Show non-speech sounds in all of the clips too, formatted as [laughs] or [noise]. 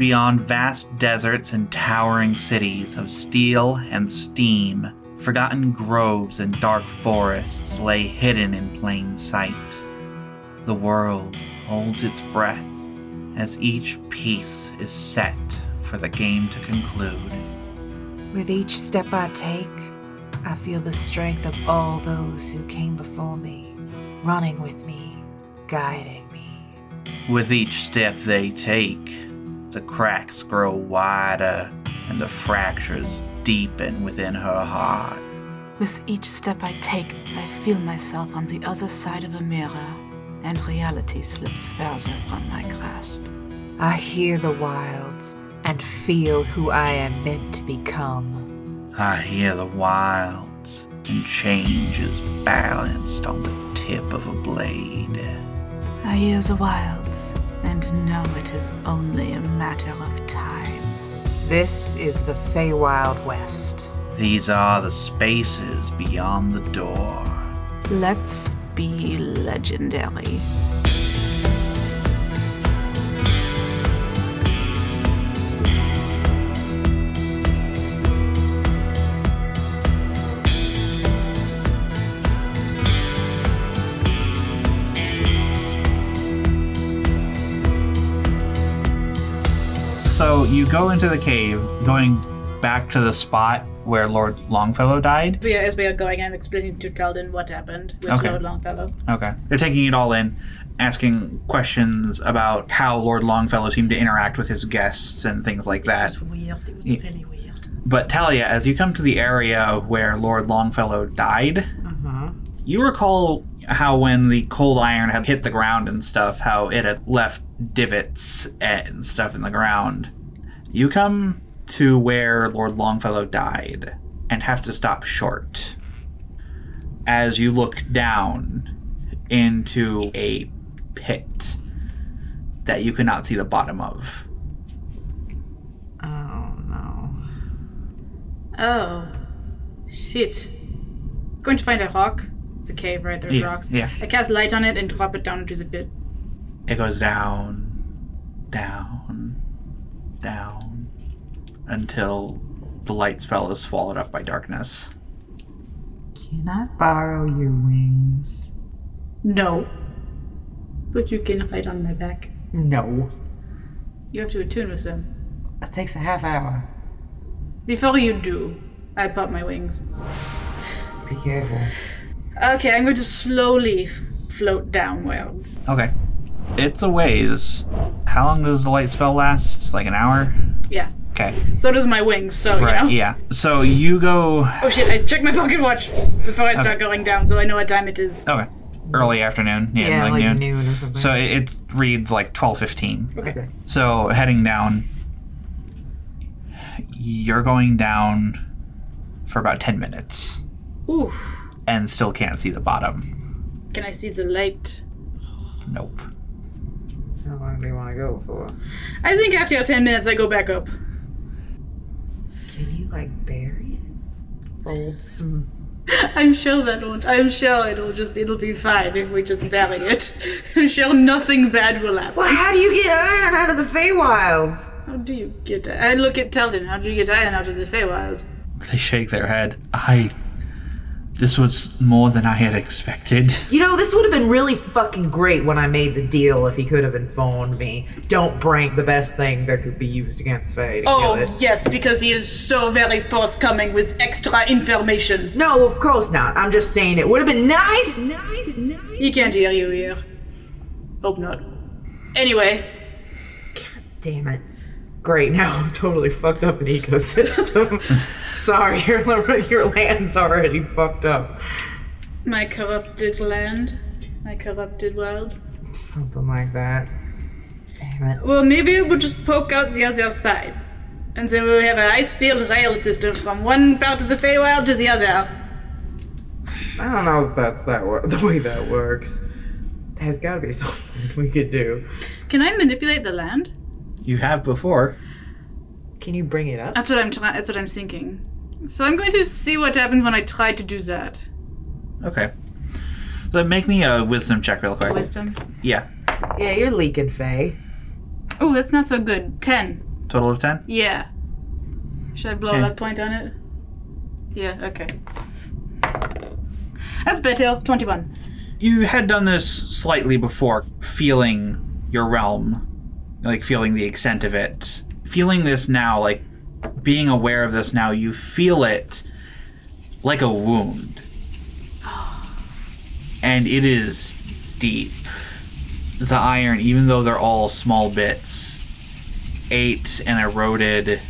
Beyond vast deserts and towering cities of steel and steam, forgotten groves and dark forests lay hidden in plain sight. The world holds its breath as each piece is set for the game to conclude. With each step I take, I feel the strength of all those who came before me, running with me, guiding me. With each step they take, the cracks grow wider and the fractures deepen within her heart. With each step I take, I feel myself on the other side of a mirror, and reality slips further from my grasp. I hear the wilds and feel who I am meant to become. I hear the wilds, and change is balanced on the tip of a blade. I hear the wilds, and know it is only a matter of time. This is the Feywild West. These are the spaces beyond the door. Let's be legendary. Go into the cave, going back to the spot where Lord Longfellow died. We are, as we are going, I'm explaining to Talden what happened with Okay. Lord Longfellow. Okay. They're taking it all in, asking questions about how Lord Longfellow seemed to interact with his guests and things like that. It was weird. It was Yeah. really weird. But Talia, as you come to the area where Lord Longfellow died, mm-hmm. you recall how when the cold iron had hit the ground and stuff, how it had left divots and stuff in the ground. You come to where Lord Longfellow died and have to stop short. As you look down into a pit that you cannot see the bottom of. Oh no. Oh. Shit. Going to find a rock. It's a cave, right? There's Yeah, rocks. yeah. I cast light on it and drop it down into the pit. It goes down, down, down, until the light spell is swallowed up by darkness. Can I borrow your wings? No. But you can ride on my back. No. You have to attune with them. It takes a half hour. Before you do, I pop my wings. Be careful. Okay, I'm going to slowly f- float downward. Okay. It's a ways. How long does the light spell last? Like an hour? Yeah. Okay. So does my wings, so, Right, you know? yeah. So you go. Oh shit, I checked my pocket watch before I start going down so I know what time it is. Okay. Early afternoon. Yeah, Yeah, like, like noon. noon or something. So it, it reads like 12.15. Okay. So heading down, you're going down for about 10 minutes Oof. and still can't see the bottom. Can I see the light? Nope. How long do you want to go for? I think after your 10 minutes I go back up. Can you like bury it? Fold some. [laughs] I'm sure that won't. I'm sure it'll just it'll be fine if we just bury it. [laughs] I'm sure nothing bad will happen. Well, how do you get iron out of the Feywilds? How do you get? I look at Talden. How do you get iron out of the Feywild? They shake their head. I. This was more than I had expected. You know, this would have been really fucking great when I made the deal if he could have informed me. Don't bring the best thing that could be used against Fae to Oh kill it. yes, because he is so very forthcoming with extra information. No, of course not. I'm just saying it would have been nice. He can't hear you here. Hope not. Anyway, Damn it. Great, [laughs] now I've totally fucked up an ecosystem. [laughs] Sorry, your, your land's already fucked up. My corrupted land. My corrupted world. Something like that. Damn it. Well, maybe we'll just poke out the other side. And then we'll have a high speed rail system from one part of the Feywild to the other. I don't know if that's that wo- [laughs] the way that works. There's gotta be something we could do. Can I manipulate the land? You have before. Can you bring it up? That's what I'm trying. That's what I'm thinking. So I'm going to see what happens when I try to do that. Okay. So make me a wisdom check real quick. Wisdom. Yeah. Yeah, you're leaking, Faye. Oh, that's not so good. Ten. Total of 10? Yeah. Should I blow Okay. that point on it? Yeah. Okay. That's better. Twenty-one. You had done this slightly before, feeling your realm, like feeling the extent of it. Feeling this now, like being aware of this now, you feel it like a wound. And it is deep. The iron, even though they're all small bits, ate and eroded,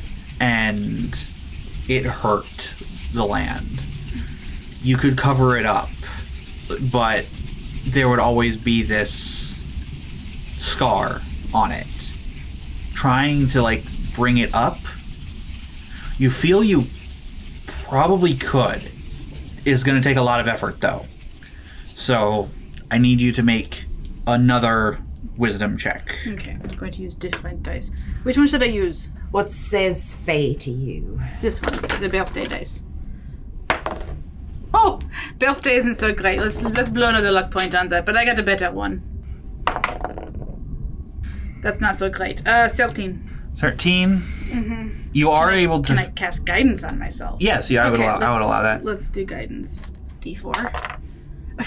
and it hurt the land. You could cover it up, but there would always be this scar on it. Trying to like bring it up, you feel you probably could. It's going to take a lot of effort though. So I need you to make another wisdom check. Okay. I'm going to use different dice. Which one should I use? What says Fae to you? This one, the birthday dice. Oh, birthday isn't so great. Let's let's blow another luck point on that. But I got a better one. That's not so great. Uh, thirteen. 13. You are able to. Can I cast guidance on myself? Yes, yeah, I would, Okay, allow, I would let's- allow that. Let's do guidance. D four. [laughs]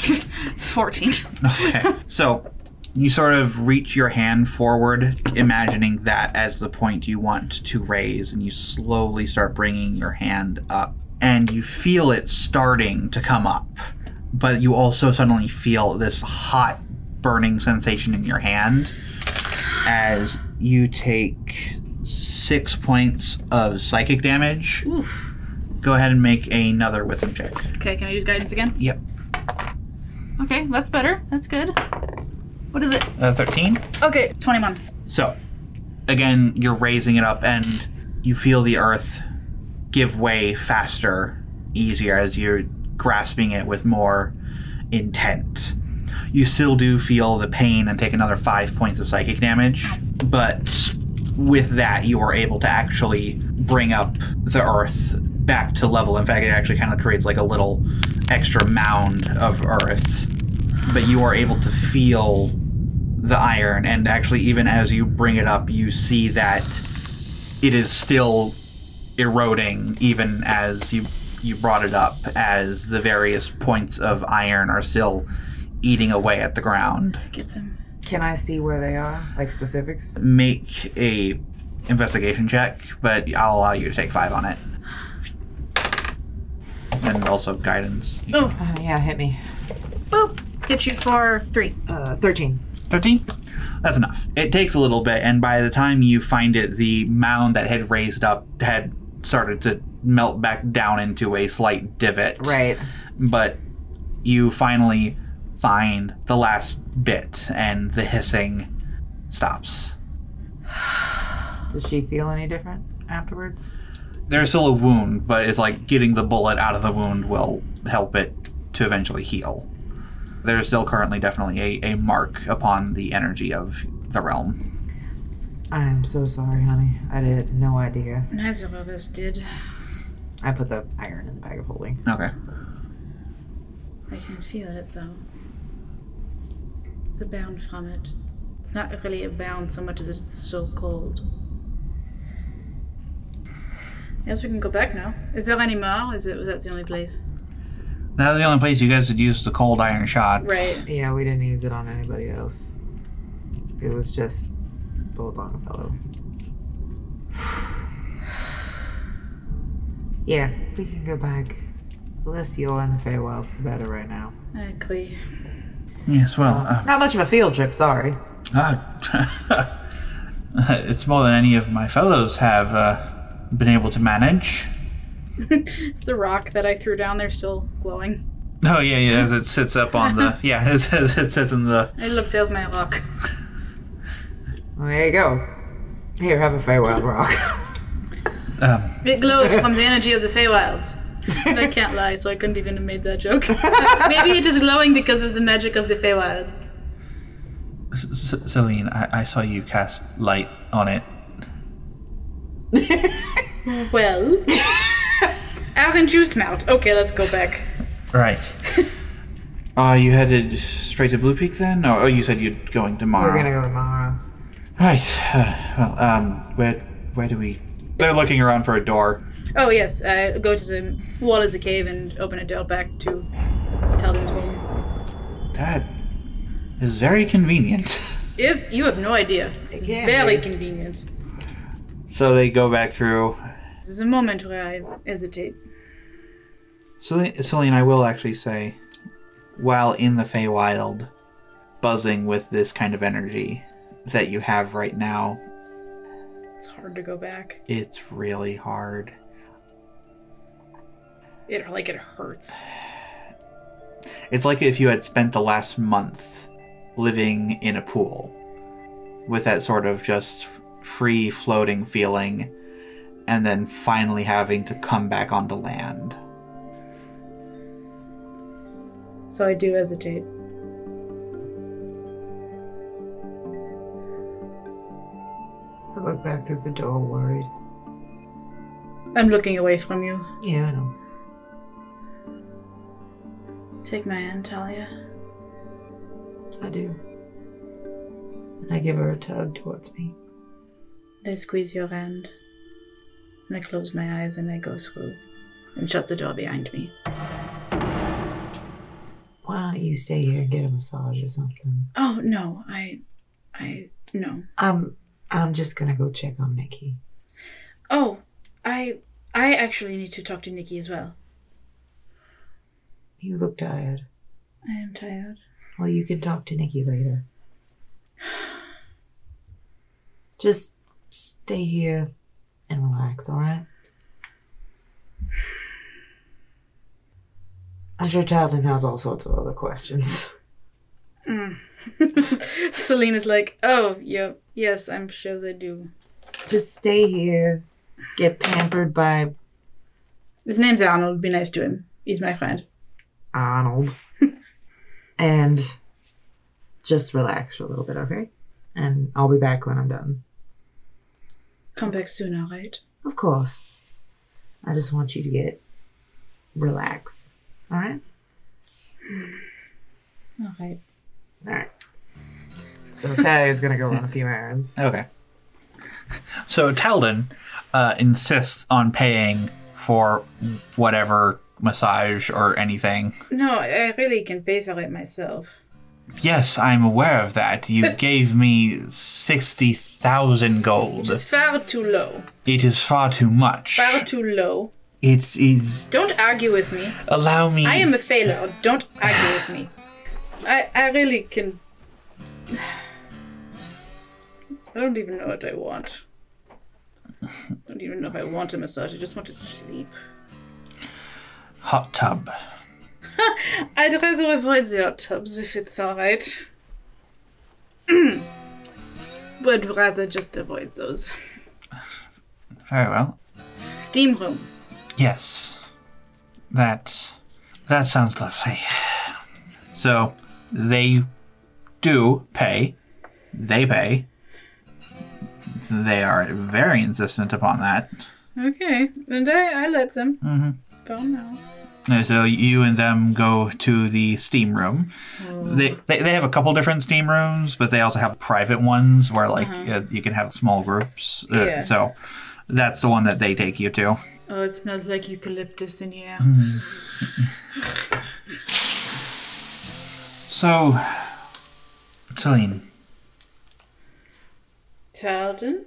Fourteen. Okay. so you sort of reach your hand forward, imagining that as the point you want to raise, and you slowly start bringing your hand up. And you feel it starting to come up, but you also suddenly feel this hot, burning sensation in your hand as you take six points of psychic damage. Oof. Go ahead and make another wisdom check. Okay, can I use guidance again? Yep. Okay, that's better. That's good. What is it? Uh, 13? Okay, twenty-one. So, again, you're raising it up, and you feel the earth give way faster, easier as you're grasping it with more intent. You still do feel the pain and take another five points of psychic damage, but with that, you are able to actually bring up the earth back to level. In fact, it actually kind of creates like a little extra mound of earth. But you are able to feel the iron and actually even as you bring it up you see that it is still eroding even as you you brought it up as the various points of iron are still eating away at the ground Get some. Can I see where they are? Like specifics? make a investigation check but i'll allow you to take five on it and also guidance Oh, Uh, yeah, hit me. boop. Hit you for three. Uh, 13. 13 that's enough it takes a little bit and by the time you find it the mound that had raised up had started to melt back down into a slight divot Right. but you finally find the last bit and the hissing stops Does she feel any different afterwards? there's still a wound but it's like getting the bullet out of the wound will help it to eventually heal there's still currently definitely a, a mark upon the energy of the realm I'm so sorry, honey. I had no idea. Neither of us did. I put the iron in the bag of holding. okay I can feel it though. It's a bound from it. It's not really a bound so much as it's so cold. Yes, we can go back now. Is there any more? Is it was that the only place? That was the only place you guys had used the cold iron shots. Right. Yeah, we didn't use it on anybody else. It was just the Lord Longfellow. [sighs] yeah, we can go back. The less you're in the Feywilds, the better right now. I agree. Yes, well, uh, Not much of a field trip, sorry. uh, [laughs] It's more than any of my fellows have uh, been able to manage. [laughs] It's the rock that I threw down there still glowing. Oh yeah, yeah. As it sits up on the [laughs] yeah, it says it sits in the. It looks as my rock. Well, there you go. Here, have a Feywild rock. Um, It glows from the energy of the Feywilds. And [laughs] I can't lie, so I couldn't even have made that joke. [laughs] Maybe it is glowing because of the magic of the Feywild. S- S- Celine, I-, I saw you cast light on it. [laughs] Well, aren't you smart? Okay, let's go back. Right. Are you headed straight to Blue Peak then, or oh, you said you're going tomorrow? We're gonna go tomorrow. Right. Uh, well, um, where where do we? They're looking around for a door. Oh yes, uh, go to the wall of the cave and open a door back to Talbot's room. That is very convenient. It, you have no idea. It's Again, very dude. convenient. So they go back through. There's a moment where I hesitate. Celine, Celine, I will actually say, while in the Feywild, buzzing with this kind of energy that you have right now, It's hard to go back. it's really hard. It like it hurts. It's like if you had spent the last month living in a pool with that sort of just free floating feeling and then finally having to come back onto land. So I do hesitate. I look back through the door, worried. I'm looking away from you. Yeah, I know. Take my hand, Talia. I do. And I give her a tug towards me. I squeeze your hand. And I close my eyes and I go through. And shut the door behind me. Why don't you stay here and get a massage or something? Oh no, I I no. I'm I'm just gonna go check on Nikki. Oh, I I actually need to talk to Nikki as well. You look tired. I am tired. Well, you can talk to Nikki later. Just stay here and relax, alright? I'm sure Talden has all sorts of other questions. Mm. [laughs] Selena's like, oh, yeah, yes, I'm sure they do. Just stay here, get pampered by His name's Arnold. Be nice to him. He's my friend. Arnold. [laughs] and just relax for a little bit, okay? And I'll be back when I'm done. Come back soon, all right? Of course. I just want you to get relax. All right? All right. All right. So Talia's gonna go on a few errands. [laughs] Okay. So Talden uh, insists on paying for whatever massage or anything. No, I really can pay for it myself. Yes, I'm aware of that. You [laughs] gave me 60,000 gold. It's far too low. It is far too much. Far too low. It is. Don't argue with me. Allow me. I am a failure. Don't argue with me. I, I really can. [sighs] I don't even know what I want. I don't even know if I want a massage. I just want to sleep. Hot tub. [laughs] I'd rather avoid the hot tubs if it's alright. [clears throat] Would rather just avoid those. Very well. Steam room. Yes. That that sounds lovely. So they do pay. They pay. They are very insistent upon that. Okay, and I, I let them. Mm-hmm. For now. Uh, So you and them go to the steam room. They, they they have a couple different steam rooms, but they also have private ones where like uh, you can have small groups. Uh, So that's the one that they take you to. Oh, it smells like eucalyptus in here. So, Celine, Talden?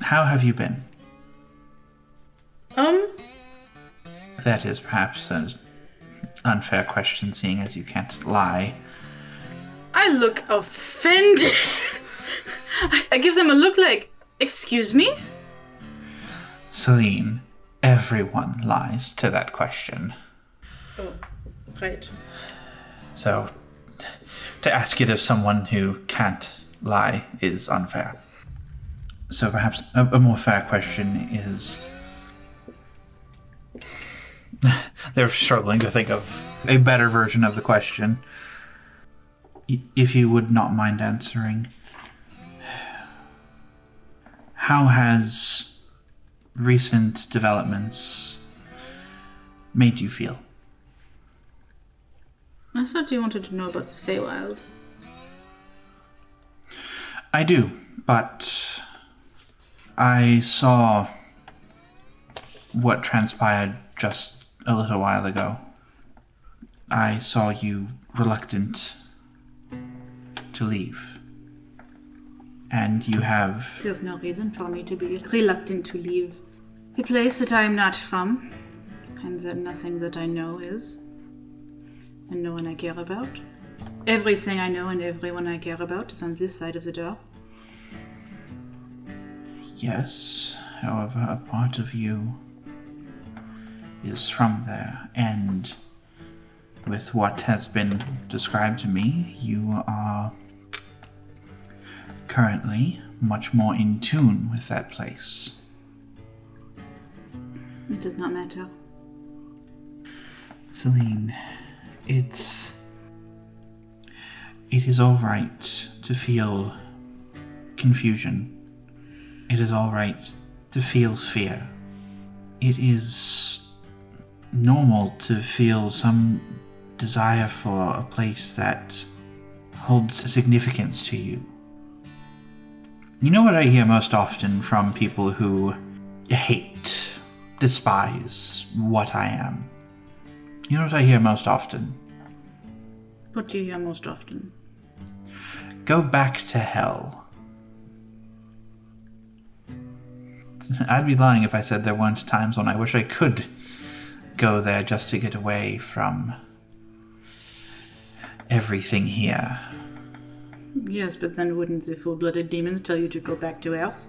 how have you been? Um, That is perhaps an unfair question, seeing as you can't lie. I look offended. [laughs] I, give them a look like, excuse me? Celine, everyone lies to that question. Oh, right. So, to ask it of someone who can't lie is unfair. So, perhaps a, a more fair question is. [laughs] They're struggling to think of a better version of the question. If you would not mind answering, how has recent developments made you feel? I thought you wanted to know about the Feywild. I do, but I saw what transpired just a little while ago. I saw you reluctant to leave. And you have. There's no reason for me to be reluctant to leave a place that I am not from, and that nothing that I know is, and no one I care about. Everything I know and everyone I care about is on this side of the door. Yes, however, a part of you is from there, and with what has been described to me, you are currently much more in tune with that place. It does not matter. Celine, it's. It is alright to feel confusion. It is alright to feel fear. It is normal to feel some desire for a place that holds a significance to you. You know what I hear most often from people who hate, despise what I am? You know what I hear most often? What do you hear most often? Go back to hell. [laughs] I'd be lying if I said there weren't times when I wish I could go there just to get away from everything here. Yes, but then wouldn't the full-blooded demons tell you to go back to Earth?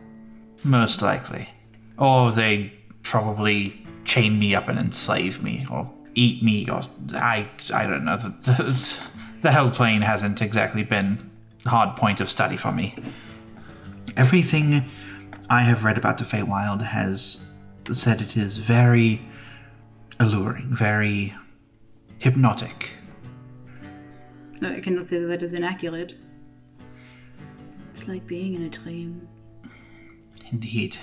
Most likely. Or they'd probably chain me up and enslave me, or eat me, or I I don't know. The, [laughs] the, the hell plane hasn't exactly been a hard point of study for me. Everything I have read about the Feywild has said it is very alluring, very hypnotic. No, I cannot say that that is inaccurate. It's like being in a dream. Indeed.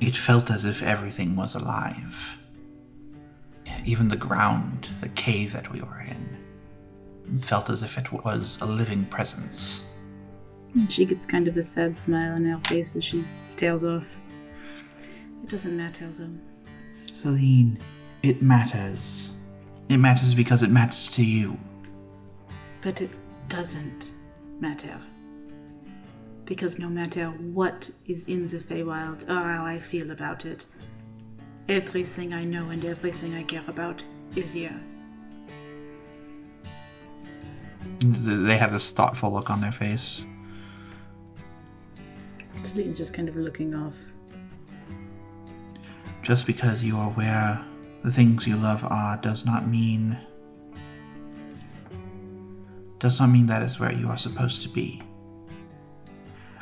It felt as if everything was alive. Even the ground, the cave that we were in, felt as if it was a living presence. And she gets kind of a sad smile on her face as she stares off. It doesn't matter, though. Celine, it matters. It matters because it matters to you. But it doesn't matter. Because no matter what is in the Feywild or how I feel about it, everything I know and everything I care about is here. They have this thoughtful look on their face. Celine's just kind of looking off. Just because you are where the things you love are does not mean. does not mean that is where you are supposed to be.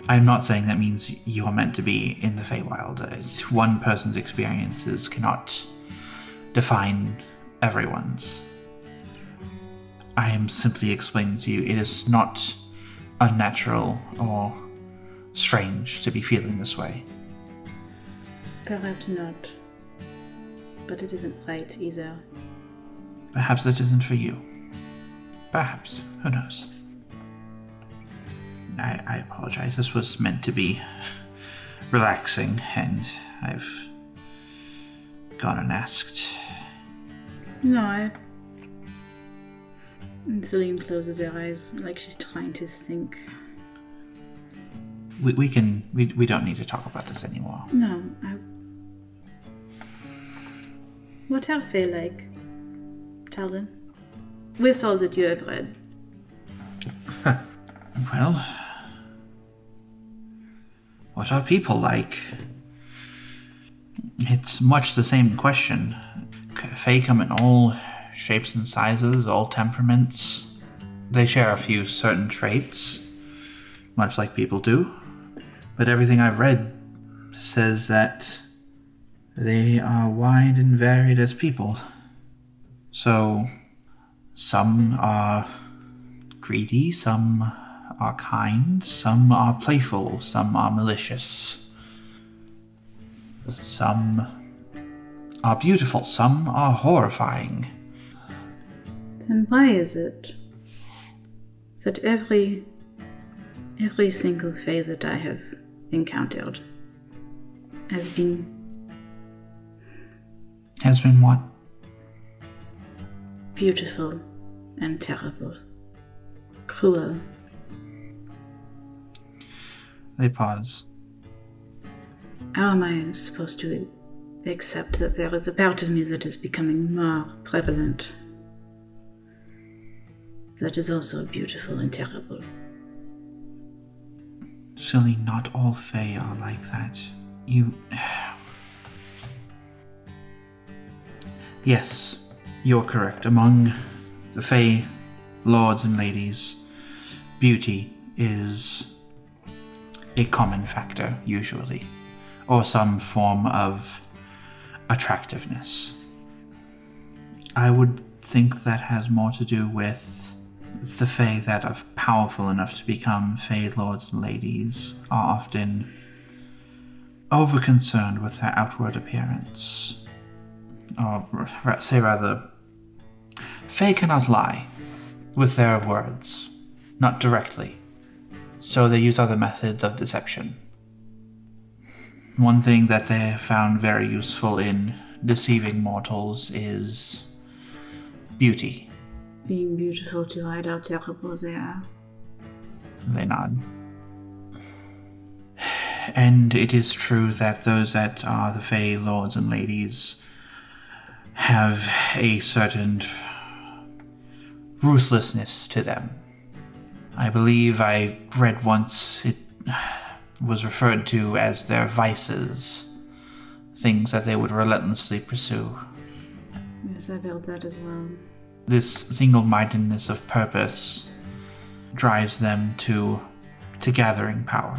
I'm not saying that means you are meant to be in the Feywild. It's one person's experiences cannot define everyone's. I am simply explaining to you it is not unnatural or strange to be feeling this way. Perhaps not. But it isn't right either. Perhaps that isn't for you. Perhaps. Who knows? I, I apologize. This was meant to be relaxing, and I've gone and asked. No, I. And Celine closes her eyes like she's trying to think. We, we can. We, we don't need to talk about this anymore. No, I. What are they like? Talon? With all that you have read. [laughs] Well, What are people like? It's much the same question. Fae come in all shapes and sizes, all temperaments. They share a few certain traits, much like people do. But everything I've read says that they are wide and varied as people. So, some are greedy, some are kind, some are playful, some are malicious. Some are beautiful, some are horrifying. Then why is it that every every single phase that I have encountered has been Has been what? beautiful and terrible, cruel. They pause. How am I supposed to accept that there is a part of me that is becoming more prevalent? That is also beautiful and terrible. Silly, not all Fae are like that. You. [sighs] yes, you're correct. Among the Fae lords and ladies, beauty is a common factor, usually, or some form of attractiveness. I would think that has more to do with the Fae that are powerful enough to become Fae lords and ladies are often over-concerned with their outward appearance. Or say rather, Fae cannot lie with their words, not directly, so they use other methods of deception. One thing that they found very useful in deceiving mortals is beauty. Being beautiful to hide how terrible they are. They nod. And it is true that those that are the Fey lords and ladies have a certain ruthlessness to them. I believe I read once it was referred to as their vices, things that they would relentlessly pursue. Yes, I've heard that as well. this single mindedness of purpose drives them to to gathering power.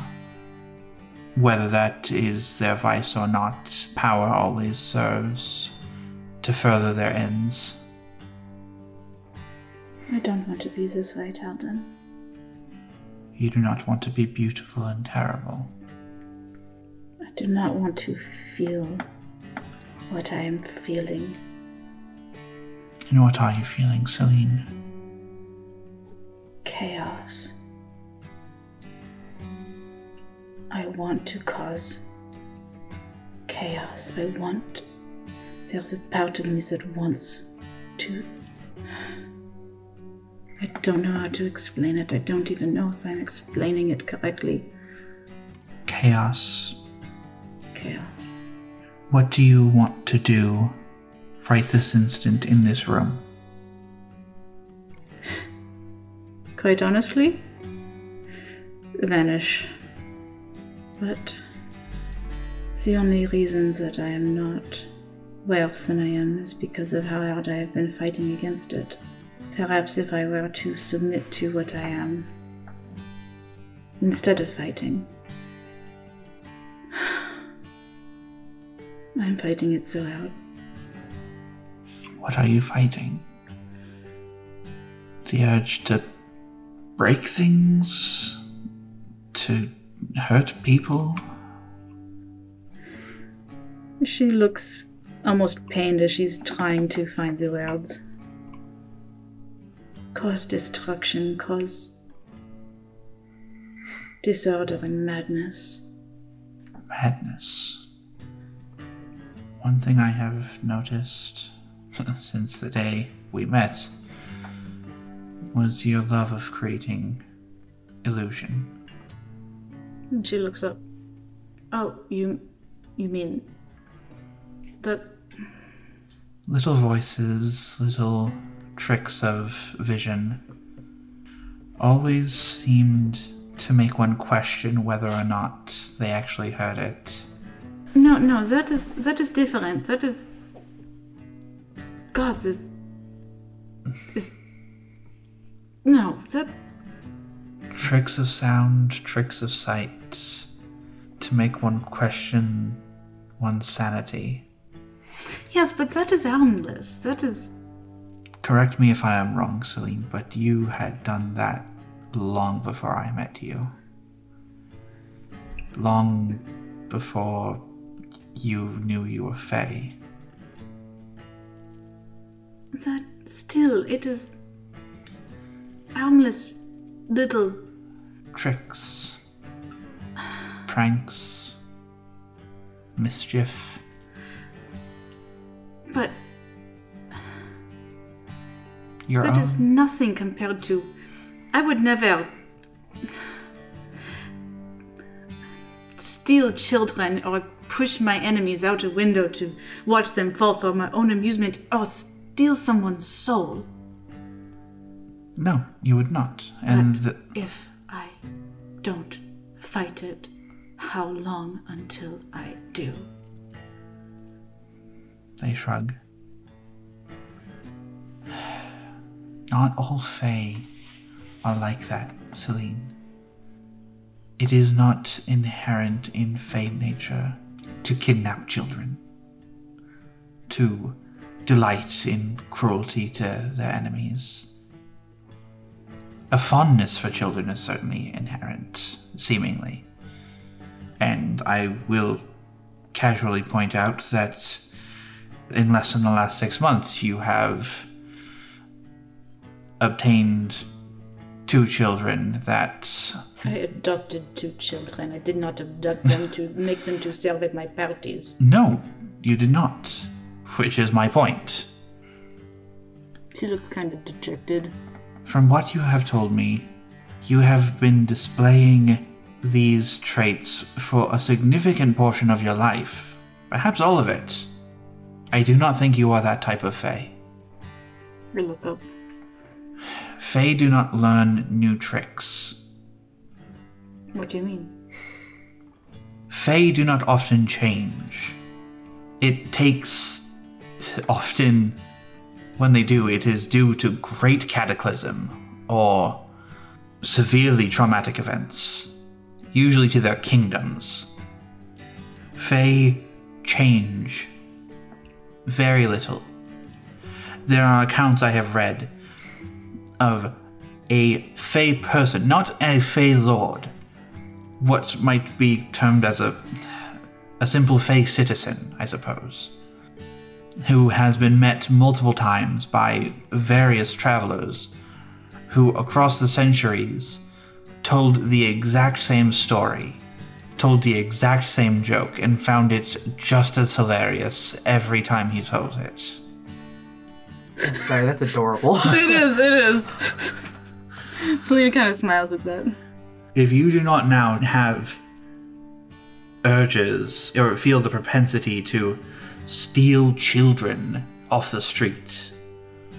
Whether that is their vice or not, power always serves to further their ends. I don't want to be this way, Talden. You do not want to be beautiful and terrible. I do not want to feel what I am feeling. And what are you feeling, Celine? Chaos. I want to cause chaos. I want. There's a part of me that wants to. I don't know how to explain it. I don't even know if I'm explaining it correctly. Chaos. Chaos. What do you want to do right this instant in this room? Quite honestly, vanish. But the only reason that I am not worse than I am is because of how hard I have been fighting against it. Perhaps if I were to submit to what I am, instead of fighting, [sighs] I'm fighting it so hard. What are you fighting? The urge to break things? To hurt people? She looks almost pained as she's trying to find the words. Cause destruction, cause disorder and madness. Madness. One thing I have noticed [laughs] since the day we met was your love of creating illusion. And she looks up. Oh, you you mean that Little voices, little tricks of vision always seemed to make one question whether or not they actually heard it. No, no, that is that is different. That is God is is No, that Tricks of sound, tricks of sight, to make one question one's sanity. Yes, but that is harmless. That is Correct me if I am wrong, Celine, but you had done that long before I met you. Long before you knew you were Fae. that still it is harmless little Tricks, pranks, mischief. But Your that own. is nothing compared to I would never steal children or push my enemies out a window to watch them fall for my own amusement or steal someone's soul. No, you would not. And the, If I don't fight it, how long until I do? They shrug. Not all Fae are like that, Celine. It is not inherent in Fae nature to kidnap children, to delight in cruelty to their enemies. A fondness for children is certainly inherent, seemingly. And I will casually point out that in less than the last six months, you have obtained two children that I adopted two children. I did not abduct them to [laughs] make them to serve at my parties. no, you did not, which is my point. She looked kind of dejected. From what you have told me, you have been displaying these traits for a significant portion of your life, perhaps all of it. I do not think you are that type of Fae. I look up. Fae do not learn new tricks. What do you mean? Fae do not often change. It takes often when they do, it is due to great cataclysm or severely traumatic events, usually to their kingdoms. Fae change very little. There are accounts I have read of a Fey person, not a Fey lord, what might be termed as a a simple Fey citizen, I suppose, who has been met multiple times by various travelers who across the centuries told the exact same story, told the exact same joke, and found it just as hilarious every time he told it. Sorry, that's adorable. [laughs] It is, it is. [laughs] Selena kind of smiles at that. if you do not now have urges or feel the propensity to steal children off the street,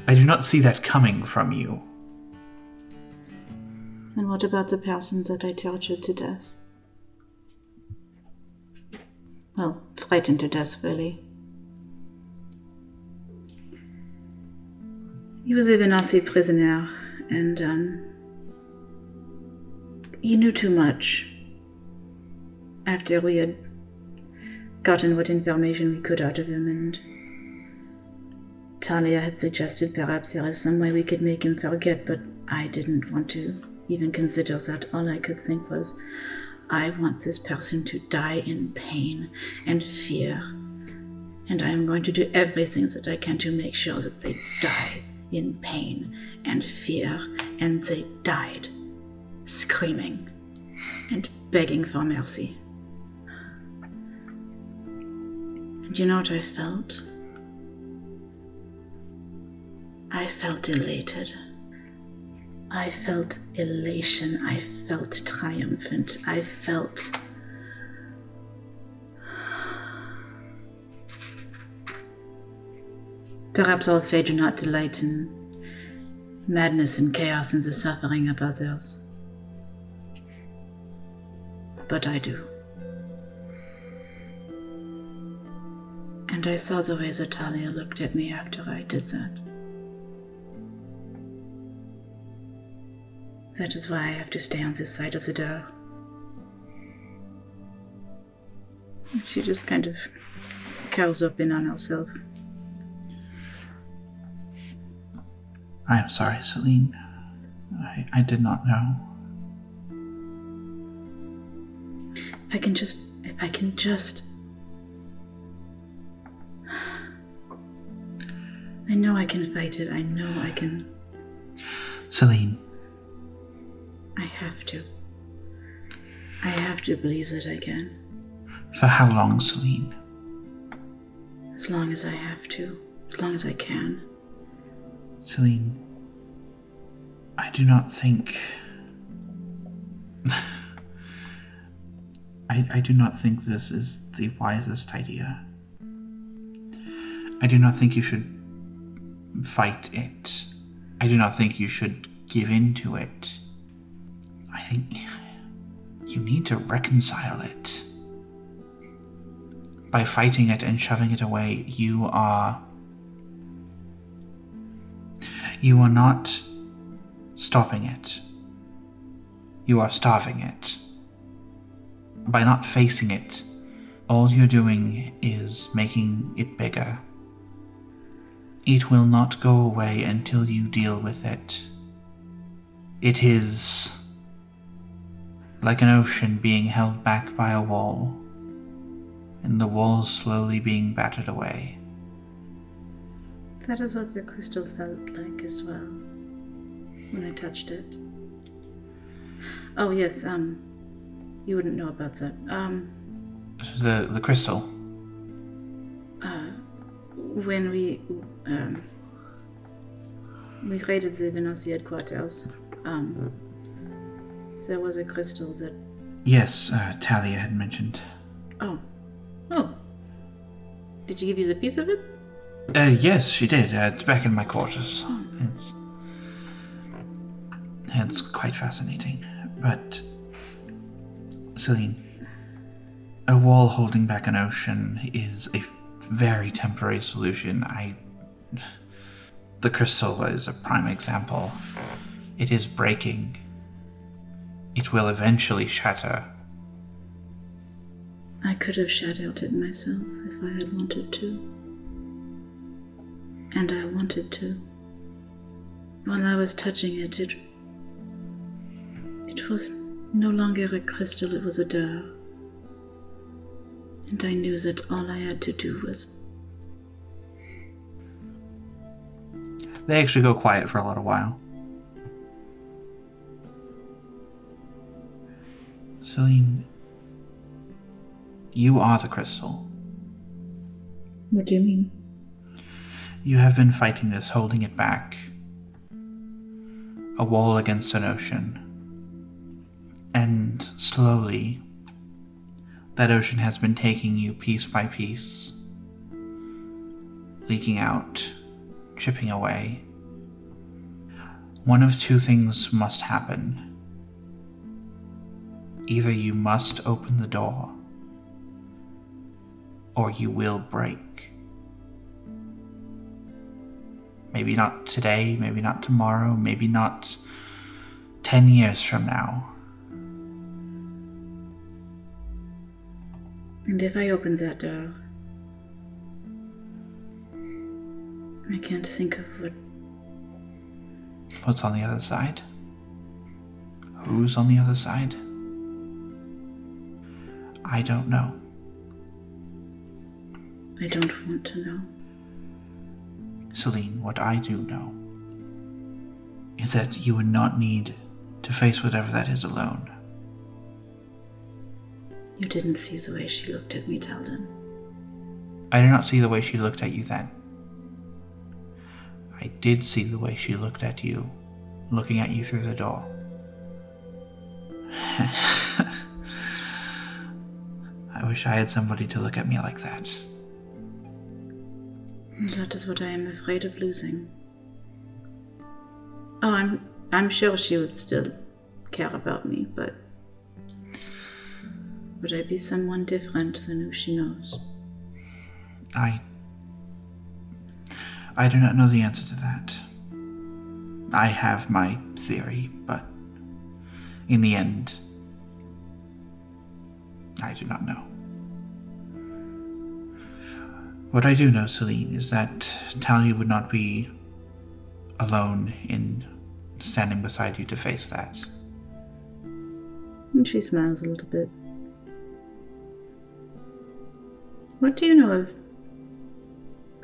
I do not see that coming from you. And what about the persons that I tortured to death? Well, frightened to death, really. He was even a Venasi prisoner, and, um. He knew too much. After we had gotten what information we could out of him, and. Talia had suggested perhaps there is some way we could make him forget, but I didn't want to even consider that. All I could think was, I want this person to die in pain and fear. And I am going to do everything that I can to make sure that they die in pain and fear. And they died, screaming and begging for mercy. And you know what I felt? I felt elated. I felt elation. I felt triumphant. I felt. Perhaps all Fae do not delight in madness and chaos and the suffering of others. but I do. And I saw the way that Talia looked at me after I did that. That is why I have to stay on this side of the door. She just kind of curls up in on herself. I am sorry, Celine. I, I did not know. If I can just. If I can just. I know I can fight it. I know I can. Celine, I have to. I have to believe that I can. for how long, Celine? As long as I have to. As long as I can. Celine, I do not think. [laughs] I, I do not think this is the wisest idea. I do not think you should fight it. I do not think you should give in to it. I you need to reconcile it. By fighting it and shoving it away, you are you are not stopping it. You are starving it. By not facing it, all you're doing is making it bigger. It will not go away until you deal with it. It is like an ocean being held back by a wall, and the wall slowly being battered away. That is what the crystal felt like as well. When I touched it. Oh, yes, um. You wouldn't know about that. Um. The the crystal. uh, when we um, we raided the Venazi headquarters, um, there was a crystal that. Yes, uh, Talia had mentioned. Oh, oh. Did she give you the piece of it? Uh, yes, she did. Uh, it's back in my quarters. It's it's quite fascinating. But Celine, a wall holding back an ocean is a very temporary solution. I the crystal is a prime example. It is breaking. It will eventually shatter. I could have shattered it myself if I had wanted to. And I wanted to. While I was touching it, it. It was no longer a crystal, it was a door. And I knew that all I had to do was. They actually go quiet for a little while. Celine, you are the crystal. What do you mean? You have been fighting this, holding it back. A wall against an ocean. And slowly, that ocean has been taking you piece by piece, leaking out, chipping away. One of two things must happen. Either you must open the door, or you will break. Maybe not today, maybe not tomorrow, maybe not 10 years from now. And if I open that door, I can't think of what. What's on the other side? Who's on the other side? I don't know. I don't want to know. Celine, what I do know is that you would not need to face whatever that is alone. You didn't see the way she looked at me, Talden. I did not see the way she looked at you then. I did see the way she looked at you, looking at you through the door. [laughs] I wish I had somebody to look at me like that. That is what I am afraid of losing. Oh, I'm I'm sure she would still care about me, but Would I be someone different than who she knows? I. I do not know the answer to that. I have my theory, but in the end, I do not know. What I do know, Celine, is that Talia would not be alone in standing beside you to face that. And she smiles a little bit. What do you know of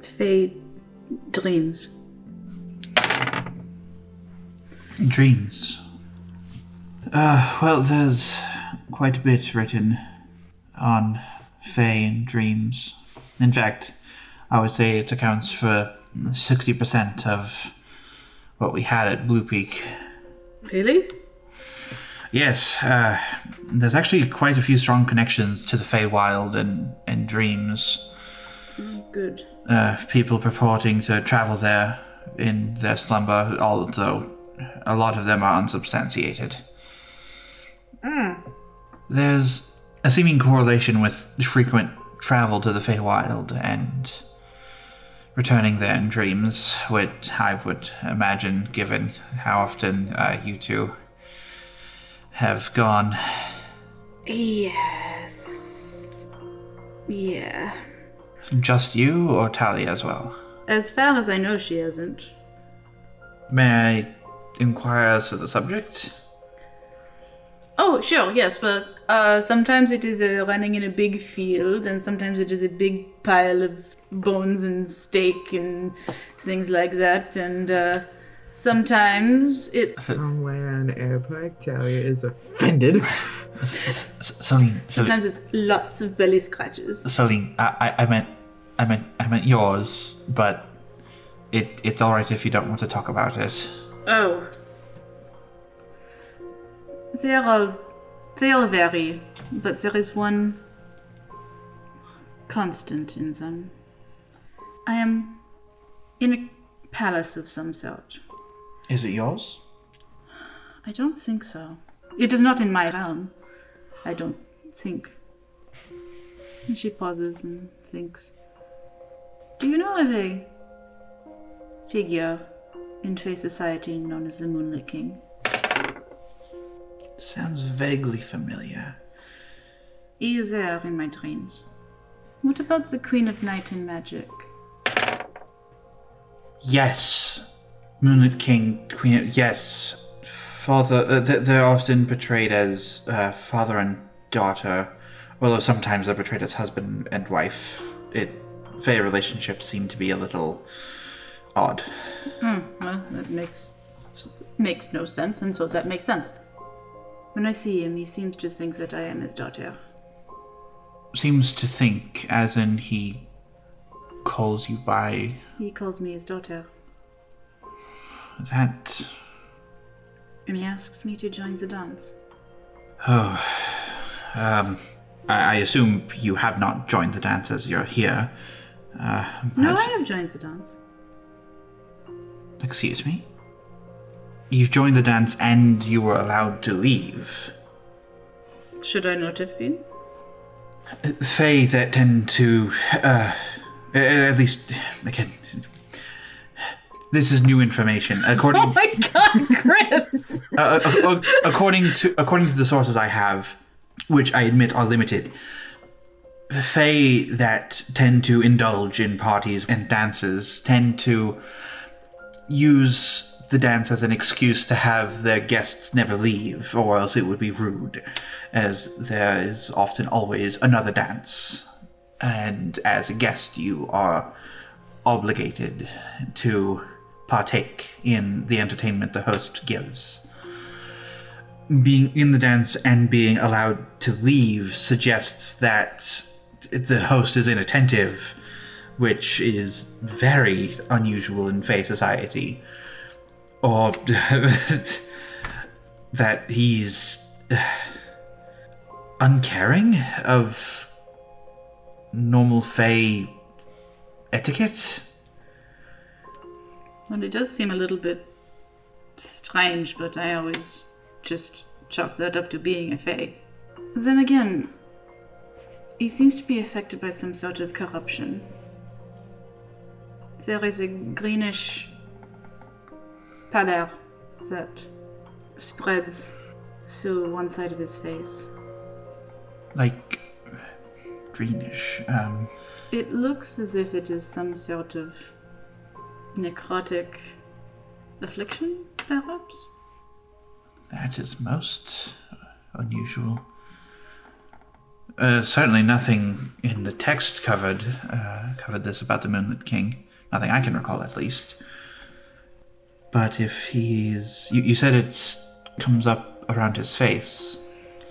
Fae dreams? Dreams. Uh, well, there's quite a bit written on Fae and dreams. In fact, I would say it accounts for 60% of what we had at Blue Peak. Really? Yes, uh, there's actually quite a few strong connections to the Feywild and, and dreams. Good. Uh, people purporting to travel there in their slumber, although a lot of them are unsubstantiated. There's a seeming correlation with frequent travel to the Feywild and returning there in dreams, which I would imagine, given how often uh, you two have gone. Yes. Yeah. Just you or Talia as well? As far as I know, she hasn't. May I inquire as to the subject? Oh, sure, yes, but uh, sometimes it is uh, running in a big field, and sometimes it is a big pile of bones and steak and things like that, and uh, sometimes it's. [laughs] Somewhere on Airpike, Talia is offended. S- [laughs] Celine, Celine, Sometimes it's lots of belly scratches. Celine, I, I, I meant, I meant, I meant yours, but it, it's all right if you don't want to talk about it. Oh. They are all. They all vary, but there is one constant in them. I am in a palace of some sort. Is it yours? I don't think so. It is not in my realm. I don't think. And she pauses and thinks. Do you know of a figure in Fae society known as the Moonlit King? Sounds vaguely familiar. He is there in my dreams. What about the Queen of Night and Magic? Yes, Moonlit King, Queen. Yes, father. Uh, they're often portrayed as uh, father and daughter, although sometimes they're portrayed as husband and wife. It Fae relationships seem to be a little odd. Hmm, well, that makes makes no sense, and so that makes sense. When I see him, he seems to think that I am his daughter. Seems to think, as in he calls you by He calls me his daughter, that. and he asks me to join the dance. Oh, [sighs] um, I, I assume you have not joined the dance as you're here. Uh, No, I have joined the dance. Excuse me? You've joined the dance and you were allowed to leave. Should I not have been? Fae that tend to, uh, at least, again, this is new information. According, [laughs] Oh my god, Chris! uh, uh, uh, according to according to the sources I have, which I admit are limited, Fae that tend to indulge in parties and dances tend to use the dance as an excuse to have their guests never leave, or else it would be rude, as there is often always another dance. And as a guest, you are obligated to partake in the entertainment the host gives. Being in the dance and being allowed to leave suggests that the host is inattentive, which is very unusual in Fae society. Or [laughs] that he's uh, uncaring of normal Fae etiquette. Well, it does seem a little bit strange, but I always just chalk that up to being a fae. Then again, He seems to be affected by some sort of corruption. There is a greenish pallor that spreads through one side of his face. Like greenish. Um, It looks as if it is some sort of necrotic affliction, perhaps? that is most unusual. Uh, certainly nothing in the text covered uh, covered this about the Moonlit King. Nothing I can recall, at least. But if he's, you, you said it comes up around his face.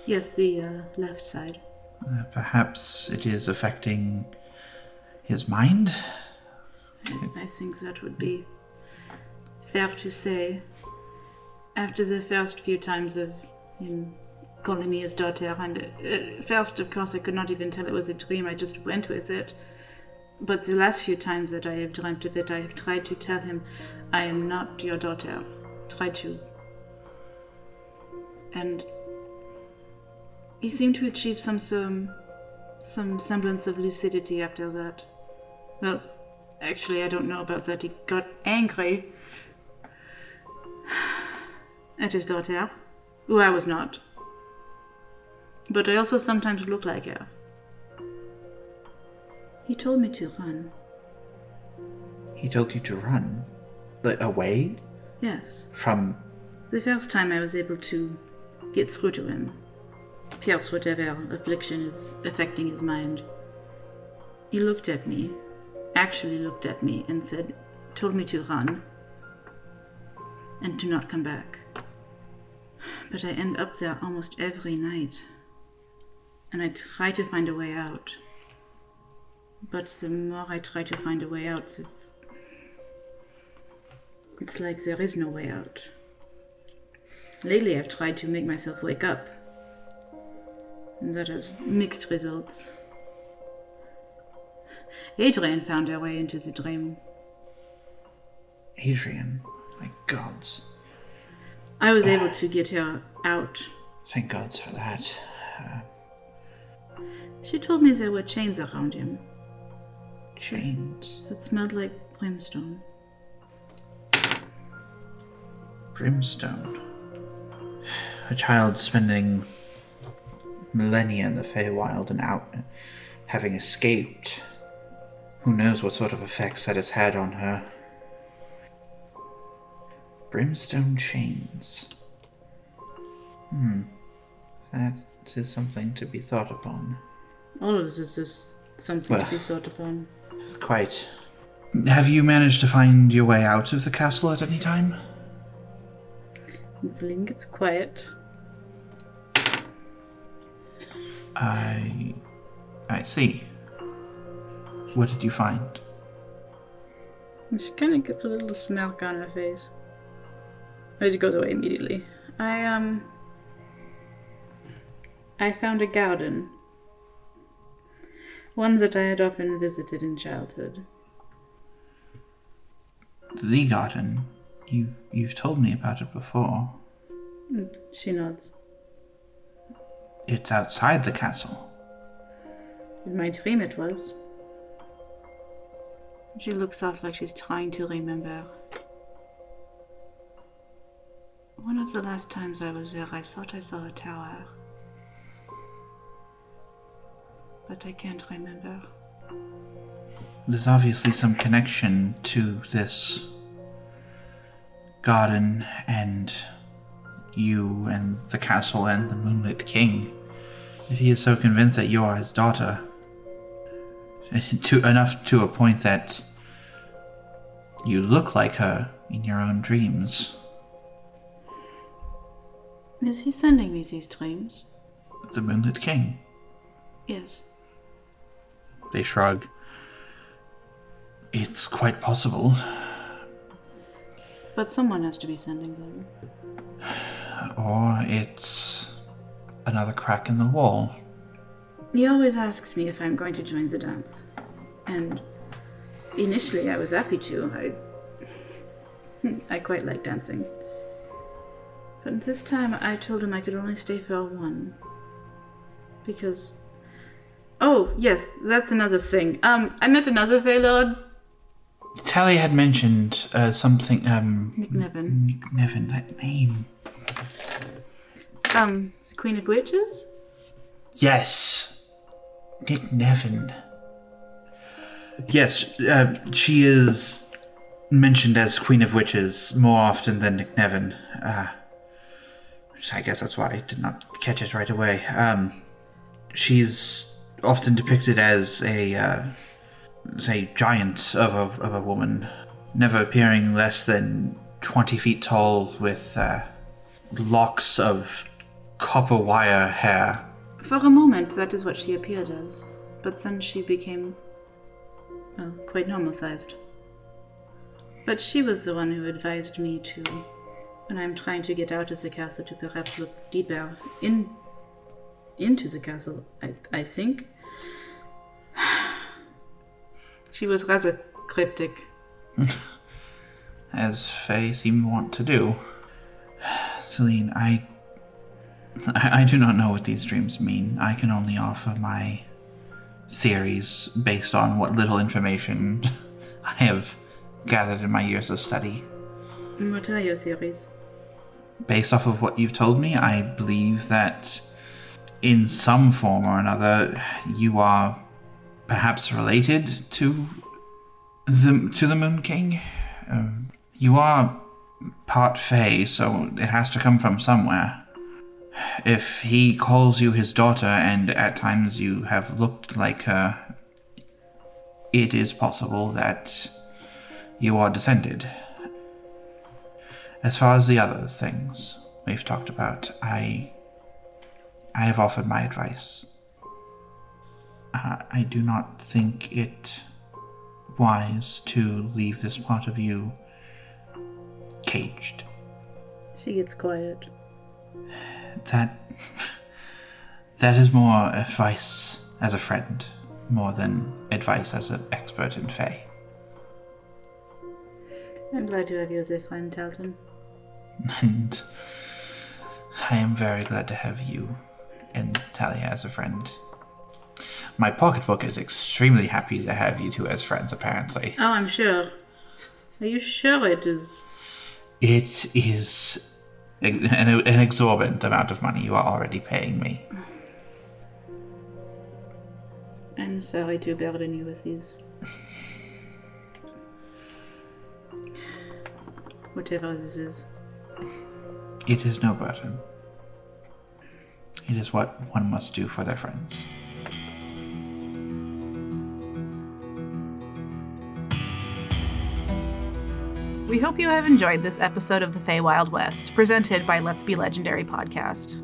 Yes, the uh, left side. Uh, perhaps it is affecting his mind. I think that would be fair to say. After the first few times of him calling me his daughter, and uh, first, of course, I could not even tell it was a dream, I just went with it. But the last few times that I have dreamt of it, I have tried to tell him, I am not your daughter. Try to. And he seemed to achieve some, some, some semblance of lucidity after that. Well, Actually, I don't know about that. He got angry [sighs] at his daughter, who I was not. But I also sometimes look like her. He told me to run. He told you to run like, away Yes. from. The first time I was able to get through to him, pierce whatever affliction is affecting his mind, he looked at me, actually looked at me, and said, told me to run and to not come back. But I end up there almost every night, and I try to find a way out. But the more I try to find a way out, the it's like there is no way out. Lately, I've tried to make myself wake up, and that has mixed results. Adrian found her way into the dream. Adrian. My gods. I was able to get her out. Thank gods for that. Uh, she told me there were chains around him Chains. that smelled like brimstone. Brimstone. A child spending millennia in the Feywild and out, having escaped. Who knows what sort of effects that has had on her? Brimstone chains. Hmm. That is something to be thought upon. All of this is something Well. to be thought upon. Quite. Have you managed to find your way out of the castle at any time? It's it gets quiet. I. I see. What did you find? She kind of gets a little smirk on her face. It goes away immediately. I, um. I found a garden. One that I had often visited in childhood. The garden. You've you've told me about it before. She nods. It's outside the castle. In my dream, it was. She looks off like she's trying to remember. One of the last times I was there, I thought I saw a tower. But I can't remember. There's obviously some connection to this garden and you and the castle and the Moonlit King. If he is so convinced that you are his daughter, [laughs] to enough to a point that you look like her in your own dreams. Is he sending me these dreams? The Moonlit King. Yes. They shrug. It's quite possible. But someone has to be sending them. [sighs] Or it's another crack in the wall. He always asks me if I'm going to join the dance. And initially I was happy to. I [laughs] I quite like dancing. But this time I told him I could only stay for one. Because Oh, yes, that's another thing. Um, I met another Fae Lord, Talia had mentioned uh, something. Um, Nicnevin. Nick Nevin, that name. Um, the Queen of Witches? Yes, Nicnevin. Yes, uh, she is mentioned as Queen of Witches more often than Nicnevin. Uh, I guess that's why I did not catch it right away. Um, she's often depicted as a, uh, say, giant of a, of a woman, never appearing less than 20 feet tall with uh, locks of copper wire hair. For a moment, that is what she appeared as. But then she became, well, quite normal sized. But she was the one who advised me to, when I'm trying to get out of the castle, to perhaps look deeper in into the castle, I, I think. [sighs] she was rather cryptic. [laughs] as Fae seemed to want to do. [sighs] Celine, I, I I do not know what these dreams mean. I can only offer my theories based on what little information [laughs] I have gathered in my years of study. What are your theories? Based off of what you've told me, I believe that in some form or another you are perhaps related to the to the Moon King. Um, you are part Fae, so it has to come from somewhere. If he calls you his daughter, and at times you have looked like her, it is possible that you are descended. As far as the other things we've talked about, I I have offered my advice. Uh, I do not think it wise to leave this part of you caged. She gets quiet. That that is more advice as a friend, more than advice as an expert in Fae. I'm glad to have you as a friend, Talden. And I am very glad to have you and Talia as a friend. My pocketbook is extremely happy to have you two as friends, apparently. Oh, I'm sure. Are you sure it is? It is an, an exorbitant amount of money you are already paying me. I'm sorry to burden you with these. Whatever this is. It is no burden. It is what one must do for their friends. We hope you have enjoyed this episode of the Fey Wild West, presented by Let's Be Legendary podcast.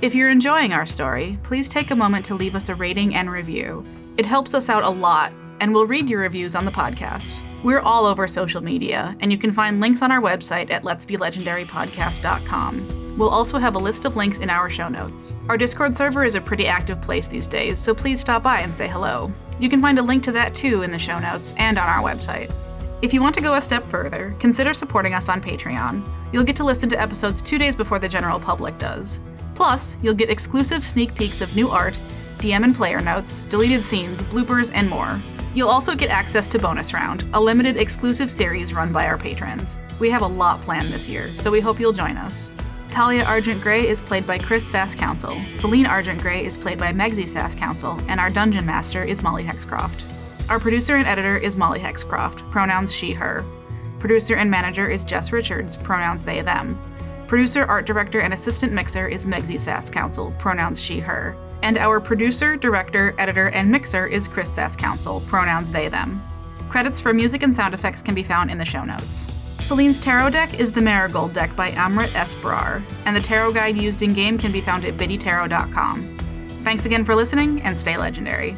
If you're enjoying our story, please take a moment to leave us a rating and review. It helps us out a lot, and we'll read your reviews on the podcast. We're all over social media, and you can find links on our website at letsbelegendarypodcast.com. We'll also have a list of links in our show notes. Our Discord server is a pretty active place these days, so please stop by and say hello. You can find a link to that too in the show notes and on our website. If you want to go a step further, consider supporting us on Patreon. You'll get to listen to episodes two days before the general public does. Plus, you'll get exclusive sneak peeks of new art, DM and player notes, deleted scenes, bloopers, and more. You'll also get access to Bonus Round, a limited exclusive series run by our patrons. We have a lot planned this year, so we hope you'll join us. Talia Argent Grey is played by Chris Sass Council, Celine Argent Grey is played by Megsy Sass Council, and our Dungeon Master is Molly Hexcroft. Our producer and editor is Molly Hexcroft, pronouns she, her. Producer and manager is Jess Richards, pronouns they, them. Producer, art director, and assistant mixer is Megsy Sass Council, pronouns she, her. And our producer, director, editor, and mixer is Chris Sass Council, pronouns they, them. Credits for music and sound effects can be found in the show notes. Celine's tarot deck is the Marigold deck by Amrit S. Brar, and the tarot guide used in game can be found at biddytarot.com. Thanks again for listening, and stay legendary.